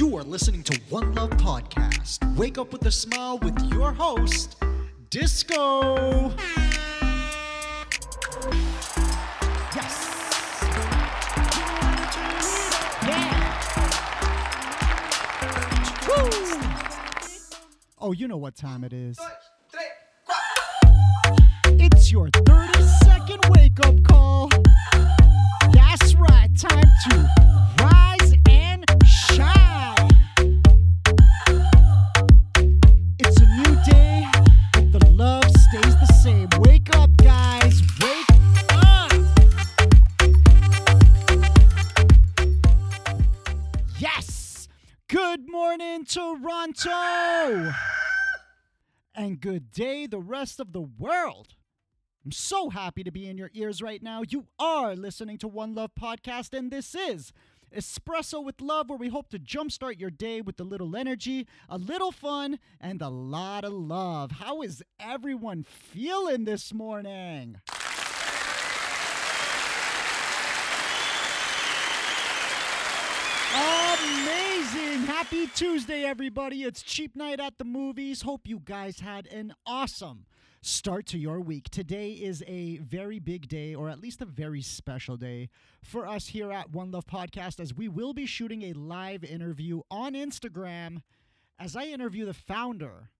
You are listening to One Love Podcast. Wake up with a smile with your host, Disco. Yes. Yeah. Woo. Oh, you know what time it is. It's your 30 second wake up call. That's right, time to good day, the rest of the world. I'm so happy to be in your ears right now. You are listening to One Love Podcast, and this is Espresso with Love, where we hope to jumpstart your day with a little energy, a little fun, and a lot of love. How is everyone feeling this morning? Amazing! Happy Tuesday, everybody. It's Cheap Night at the Movies. Hope you guys had an awesome start to your week. Today is a very big day, or at least a very special day for us here at One Love Podcast, as we will be shooting a live interview on Instagram as I interview the founder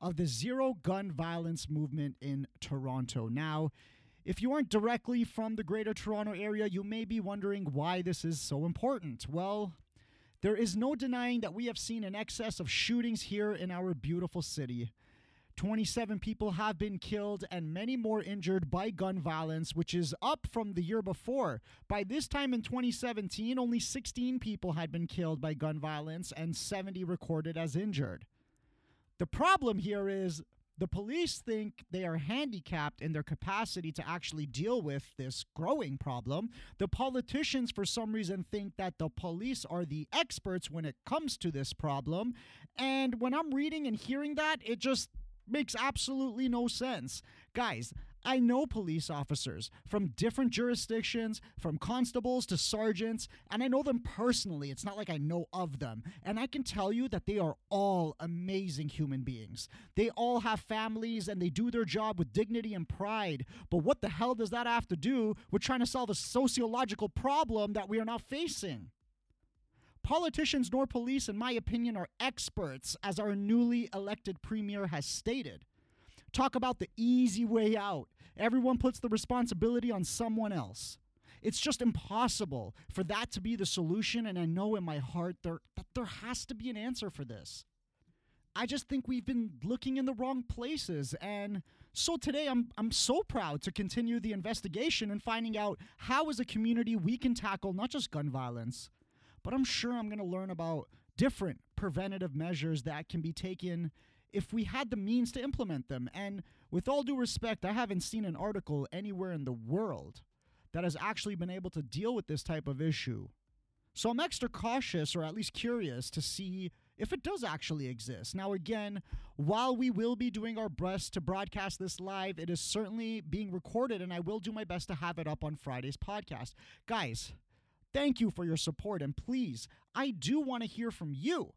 of the Zero Gun Violence Movement in Toronto. Now, if you aren't directly from the Greater Toronto area, you may be wondering why this is so important. Well, there is no denying that we have seen an excess of shootings here in our beautiful city. 27 people have been killed and many more injured by gun violence, which is up from the year before. By this time in 2017, only 16 people had been killed by gun violence and 70 recorded as injured. The problem here is the police think they are handicapped in their capacity to actually deal with this growing problem. The politicians, for some reason, think that the police are the experts when it comes to this problem. And when I'm reading and hearing that, it just makes absolutely no sense. Guys, I know police officers from different jurisdictions, from constables to sergeants, and I know them personally. It's not like I know of them. And I can tell you that they are all amazing human beings. They all have families and they do their job with dignity and pride. But what the hell does that have to do with trying to solve a sociological problem that we are now facing? Politicians nor police, in my opinion, are experts, as our newly elected premier has stated. Talk about the easy way out. Everyone puts the responsibility on someone else. It's just impossible for that to be the solution, and I know in my heart there, that there has to be an answer for this. I just think we've been looking in the wrong places. And so today I'm, I'm so proud to continue the investigation and finding out how, as a community, we can tackle not just gun violence, but I'm sure I'm going to learn about different preventative measures that can be taken if we had the means to implement them. And with all due respect, I haven't seen an article anywhere in the world that has actually been able to deal with this type of issue. So I'm extra cautious, or at least curious, to see if it does actually exist. Now, again, while we will be doing our best to broadcast this live, it is certainly being recorded, and I will do my best to have it up on Friday's podcast. Guys, thank you for your support, and please, I do want to hear from you.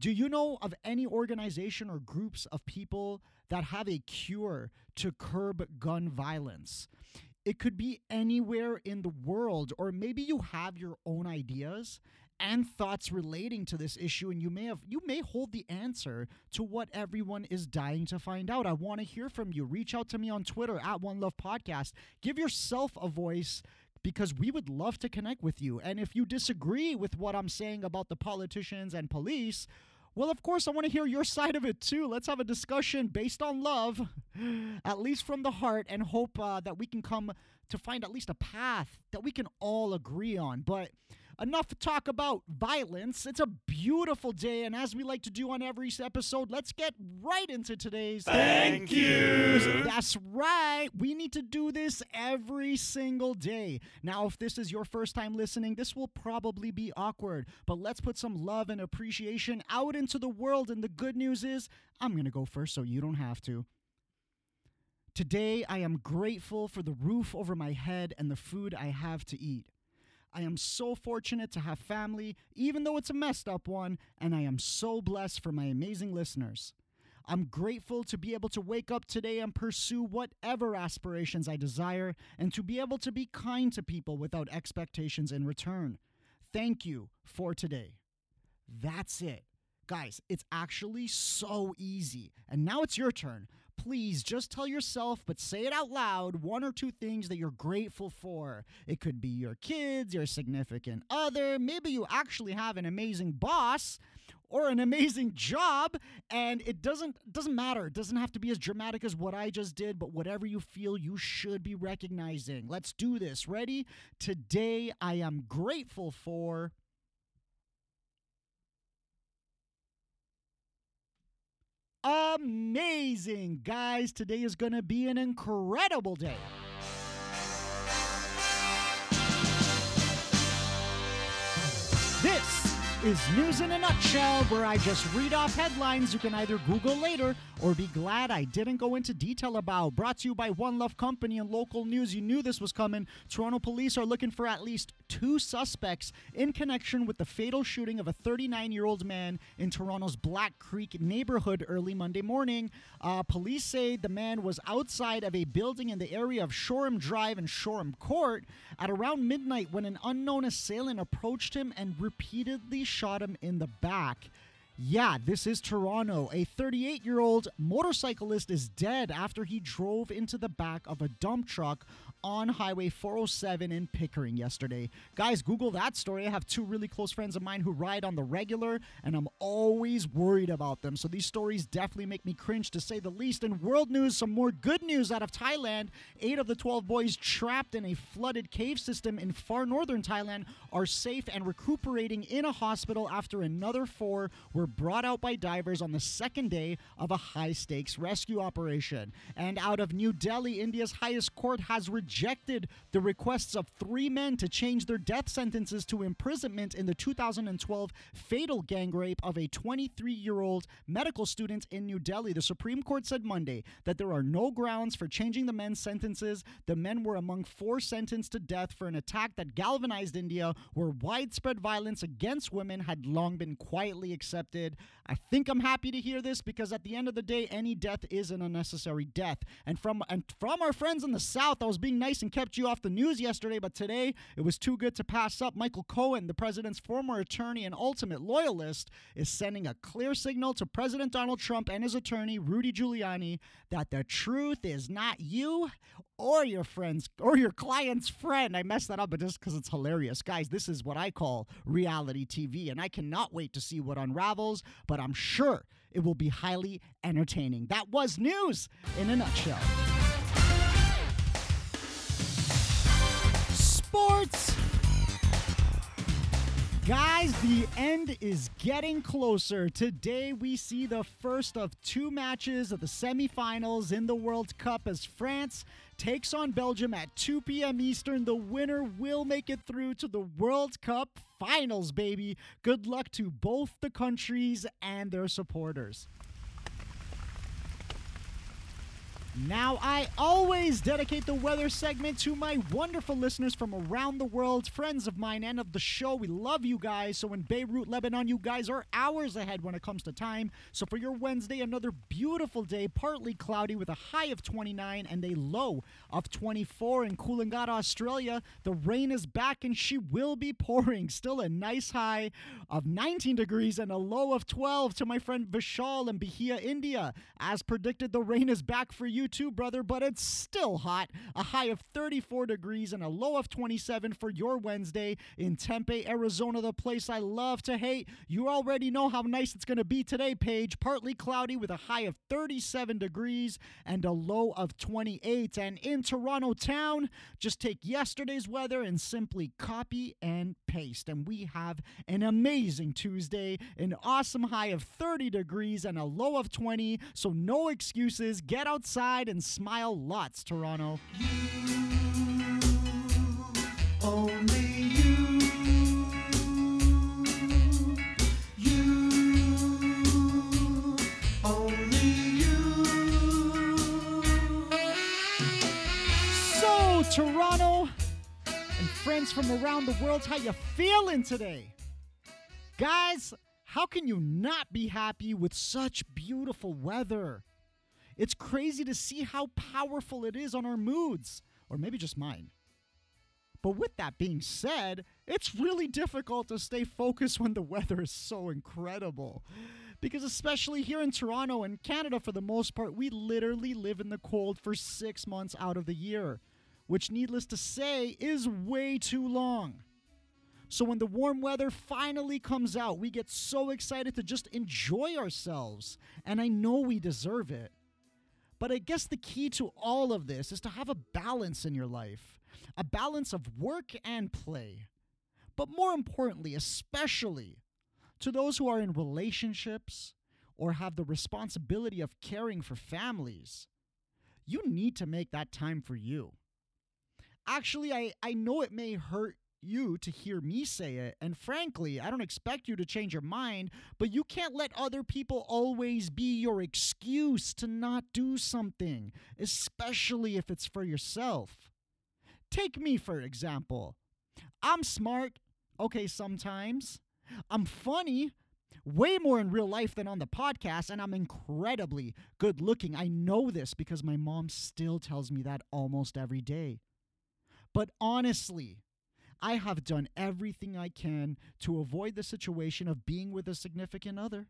Do you know of any organization or groups of people that have a cure to curb gun violence? It could be anywhere in the world, or maybe you have your own ideas and thoughts relating to this issue and you may have you may hold the answer to what everyone is dying to find out. I want to hear from you. Reach out to me on twitter at one love podcast. Give yourself a voice because we would love to connect with you. And if you disagree with what i'm saying about the politicians and police well, of course, I want to hear your side of it too. Let's have a discussion based on love, at least from the heart, and hope uh, that we can come to find at least a path that we can all agree on. But enough talk about violence. It's a beautiful day, and as we like to do on every episode, let's get right into today's. Thank you. That's right. We need to do this every single day. Now, if this is your first time listening, this will probably be awkward, but let's put some love and appreciation out into the world. And the good news is, I'm going to go first so you don't have to. Today, I am grateful for the roof over my head and the food I have to eat. I am so fortunate to have family, even though it's a messed up one, and I am so blessed for my amazing listeners. I'm grateful to be able to wake up today and pursue whatever aspirations I desire and to be able to be kind to people without expectations in return. Thank you for today. That's it. Guys, it's actually so easy. And now it's your turn. Please just tell yourself, but say it out loud, one or two things that you're grateful for. It could be your kids, your significant other, maybe you actually have an amazing boss or an amazing job and it doesn't doesn't matter. It doesn't have to be as dramatic as what i just did but whatever you feel you should be recognizing. Let's do this. Ready? Today i am grateful for amazing! Guys today is going to be an incredible day is News in a Nutshell, where I just read off headlines you can either Google later or be glad I didn't go into detail about. Brought to you by One Love Company and local news. You knew this was coming. Toronto police are looking for at least two suspects in connection with the fatal shooting of a 39 year old man in Toronto's Black Creek neighborhood early Monday morning. Uh, police say the man was outside of a building in the area of Shoreham Drive and Shoreham Court at around midnight when an unknown assailant approached him and repeatedly shot him in the back. Yeah, this is Toronto. A 38 year old motorcyclist is dead after he drove into the back of a dump truck on Highway 407 in Pickering yesterday. Guys, Google that story. I have two really close friends of mine who ride on the regular, and I'm always worried about them. So these stories definitely make me cringe to say the least. In world news, some more good news out of Thailand. Eight of the 12 boys trapped in a flooded cave system in far northern Thailand are safe and recuperating in a hospital after another four were brought out by divers on the second day of a high stakes rescue operation. And out of New Delhi, India's highest court has rejected rejected the requests of three men to change their death sentences to imprisonment in the 2012 fatal gang rape of a 23 year old medical student in New Delhi. The Supreme Court said Monday that there are no grounds for changing the men's sentences. The men were among four sentenced to death for an attack that galvanized India, where widespread violence against women had long been quietly accepted. I think I'm happy to hear this because at the end of the day, any death is an unnecessary death. And from and from our friends in the South, I was being nice and kept you off the news yesterday, but today it was too good to pass up. Michael Cohen, the president's former attorney and ultimate loyalist, is sending a clear signal to President Donald Trump and his attorney, Rudy Giuliani, that the truth is not you or your friends or your client's friend. I messed that up, but just because it's hilarious. Guys, this is what I call reality TV, and I cannot wait to see what unravels, but I'm sure it will be highly entertaining. That was news in a nutshell. Sports. Guys, the end is getting closer. Today, we see the first of two matches of the semifinals in the World Cup as France takes on Belgium at 2 p.m. Eastern. The winner will make it through to the World Cup finals, baby. Good luck to both the countries and their supporters. Now, I always dedicate the weather segment to my wonderful listeners from around the world, friends of mine and of the show. We love you guys. So, in Beirut, Lebanon, you guys are hours ahead when it comes to time. So, for your Wednesday, another beautiful day, partly cloudy with a high of 29 and a low of 24. In Coolangatta, Australia, the rain is back and she will be pouring. Still a nice high of 19 degrees and a low of 12 to my friend Vishal in Bahia, India. As predicted, the rain is back for you you too, brother, but it's still hot. A high of 34 degrees and a low of 27 for your Wednesday in Tempe, Arizona, the place I love to hate. You already know how nice it's going to be today, Paige. Partly cloudy with a high of 37 degrees and a low of 28. And in Toronto town, just take yesterday's weather and simply copy and paste. And we have an amazing Tuesday, an awesome high of 30 degrees and a low of 20. So no excuses. Get outside outside and smile lots, Toronto. You, only you. You, only you. So, Toronto, and friends from around the world. How you feeling today? Guys, how can you not be happy with such beautiful weather? It's crazy to see how powerful it is on our moods, or maybe just mine. But with that being said, it's really difficult to stay focused when the weather is so incredible. Because, especially here in Toronto and Canada, for the most part, we literally live in the cold for six months out of the year, which, needless to say, is way too long. So, when the warm weather finally comes out, we get so excited to just enjoy ourselves. And I know we deserve it. But I guess the key to all of this is to have a balance in your life a balance of work and play. But more importantly, especially to those who are in relationships or have the responsibility of caring for families, you need to make that time for you. Actually, I, I know it may hurt you to hear me say it, and frankly, I don't expect you to change your mind, but you can't let other people always be your excuse to not do something, especially if it's for yourself. Take me, for example. I'm smart, okay, sometimes. I'm funny, way more in real life than on the podcast, and I'm incredibly good looking. I know this because my mom still tells me that almost every day. But honestly, I have done everything I can to avoid the situation of being with a significant other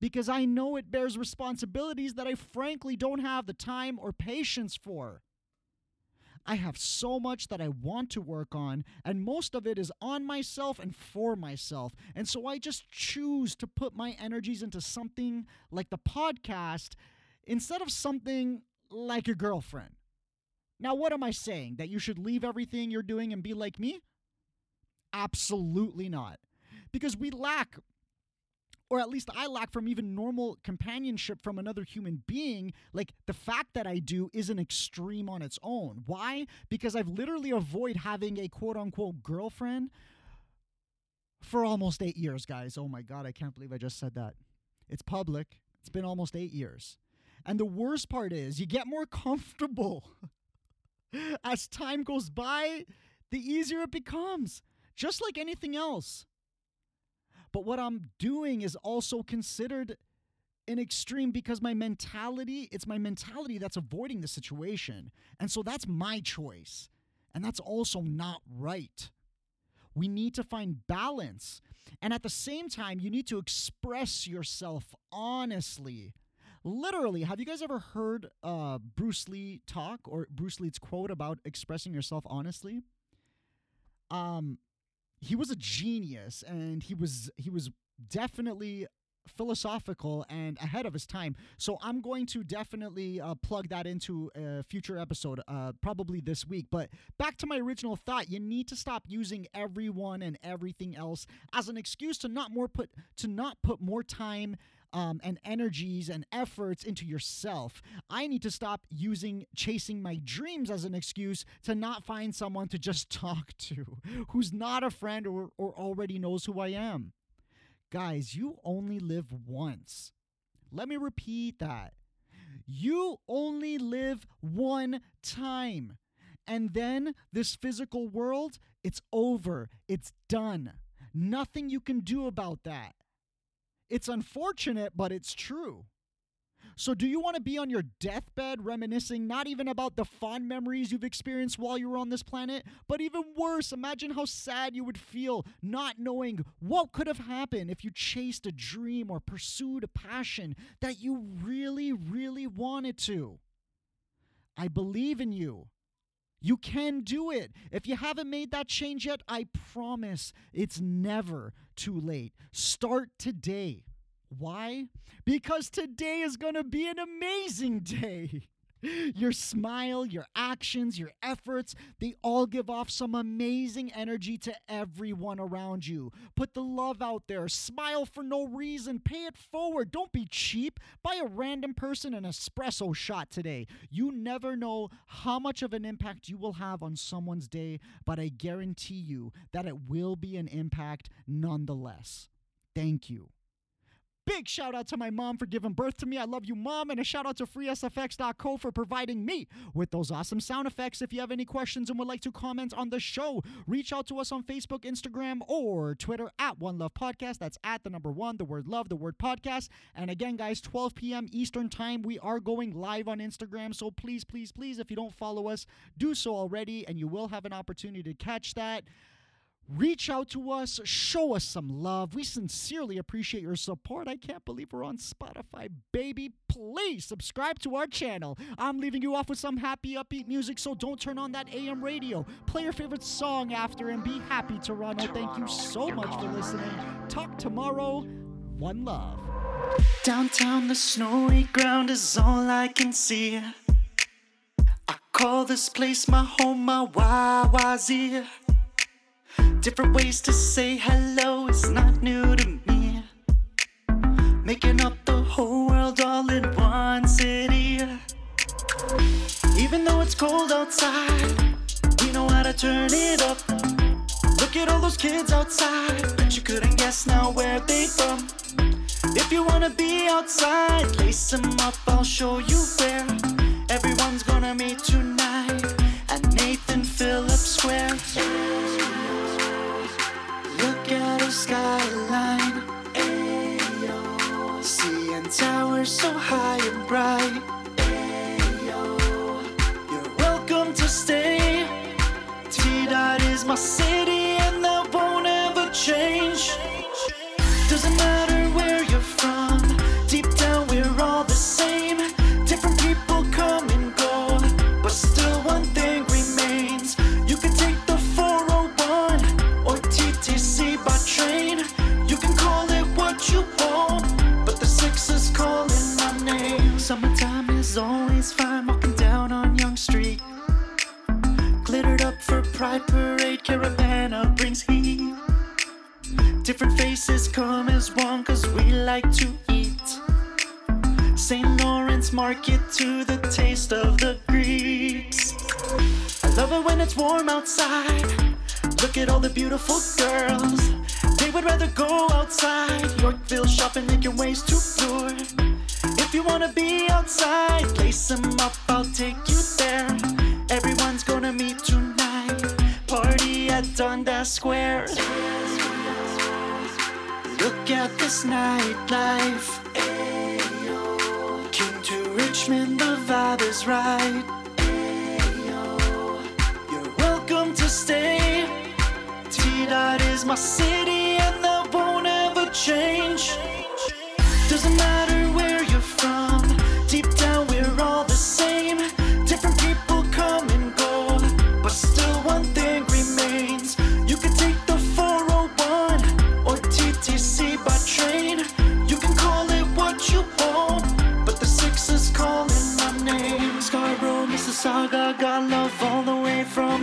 because I know it bears responsibilities that I frankly don't have the time or patience for. I have so much that I want to work on, and most of it is on myself and for myself. And so I just choose to put my energies into something like the podcast instead of something like a girlfriend. Now, what am I saying? That you should leave everything you're doing and be like me? Absolutely not. Because we lack or at least I lack from even normal companionship from another human being, like the fact that I do is an extreme on its own. Why? Because I've literally avoided having a quote unquote girlfriend for almost eight years, guys. Oh my God, I can't believe I just said that. It's public, it's been almost eight years. And the worst part is, you get more comfortable. As time goes by, the easier it becomes, just like anything else. But what I'm doing is also considered an extreme because my mentality, it's my mentality that's avoiding the situation. And so that's my choice. And that's also not right. We need to find balance. And at the same time, you need to express yourself honestly. Literally, have you guys ever heard uh, Bruce Lee talk or Bruce Lee's quote about expressing yourself honestly? Um, he was a genius and he was he was definitely philosophical and ahead of his time. So I'm going to definitely uh, plug that into a future episode, uh, probably this week. But back to my original thought, you need to stop using everyone and everything else as an excuse to not more put to not put more time um, and energies and efforts into yourself. I need to stop using chasing my dreams as an excuse to not find someone to just talk to who's not a friend or, or already knows who I am. Guys, you only live once. Let me repeat that. You only live one time. And then this physical world, it's over. It's done. Nothing you can do about that. It's unfortunate, but it's true. So, do you want to be on your deathbed reminiscing not even about the fond memories you've experienced while you were on this planet, but even worse, imagine how sad you would feel not knowing what could have happened if you chased a dream or pursued a passion that you really, really wanted to? I believe in you. You can do it. If you haven't made that change yet, I promise it's never too late. Start today. Why? Because today is going to be an amazing day. Your smile, your actions, your efforts, they all give off some amazing energy to everyone around you. Put the love out there. Smile for no reason. Pay it forward. Don't be cheap. Buy a random person an espresso shot today. You never know how much of an impact you will have on someone's day, but I guarantee you that it will be an impact nonetheless. Thank you. Big shout out to my mom for giving birth to me. I love you, mom. And a shout out to freesfx.co for providing me with those awesome sound effects. If you have any questions and would like to comment on the show, reach out to us on Facebook, Instagram, or Twitter at One Love Podcast. That's at the number one, the word love, the word podcast. And again, guys, 12 p.m. Eastern Time, we are going live on Instagram. So please, please, please, if you don't follow us, do so already, and you will have an opportunity to catch that. Reach out to us, show us some love. We sincerely appreciate your support. I can't believe we're on Spotify, baby. Please subscribe to our channel. I'm leaving you off with some happy, upbeat music, so don't turn on that AM radio. Play your favorite song after and be happy, Toronto. Thank you so much for listening. Talk tomorrow. One love. Downtown, the snowy ground is all I can see. I call this place my home, my Wawazir. Different ways to say hello is not new to me. Making up the whole world all in one city. Even though it's cold outside, we know how to turn it up. Look at all those kids outside, but you couldn't guess now where they from. If you wanna be outside, lace them up, I'll show you where. Everyone's gonna meet tonight at Nathan Phillips Square. Skyline. Ayo. Seeing towers so high and bright. Ayo. You're welcome to stay. Come as one cause we like to eat. St. Lawrence Market to the taste of the Greeks. I love it when it's warm outside. Look at all the beautiful girls. They would rather go outside. Yorkville shopping, making ways to Bloor. If you wanna be outside, lace them up, I'll take you there. Everyone's gonna meet tonight. Party at Dundas Square. At this nightlife. Ayo. King to Richmond, the vibe is right. Ayo. You're welcome to stay. T Dot is my city, and that won't ever change. Doesn't matter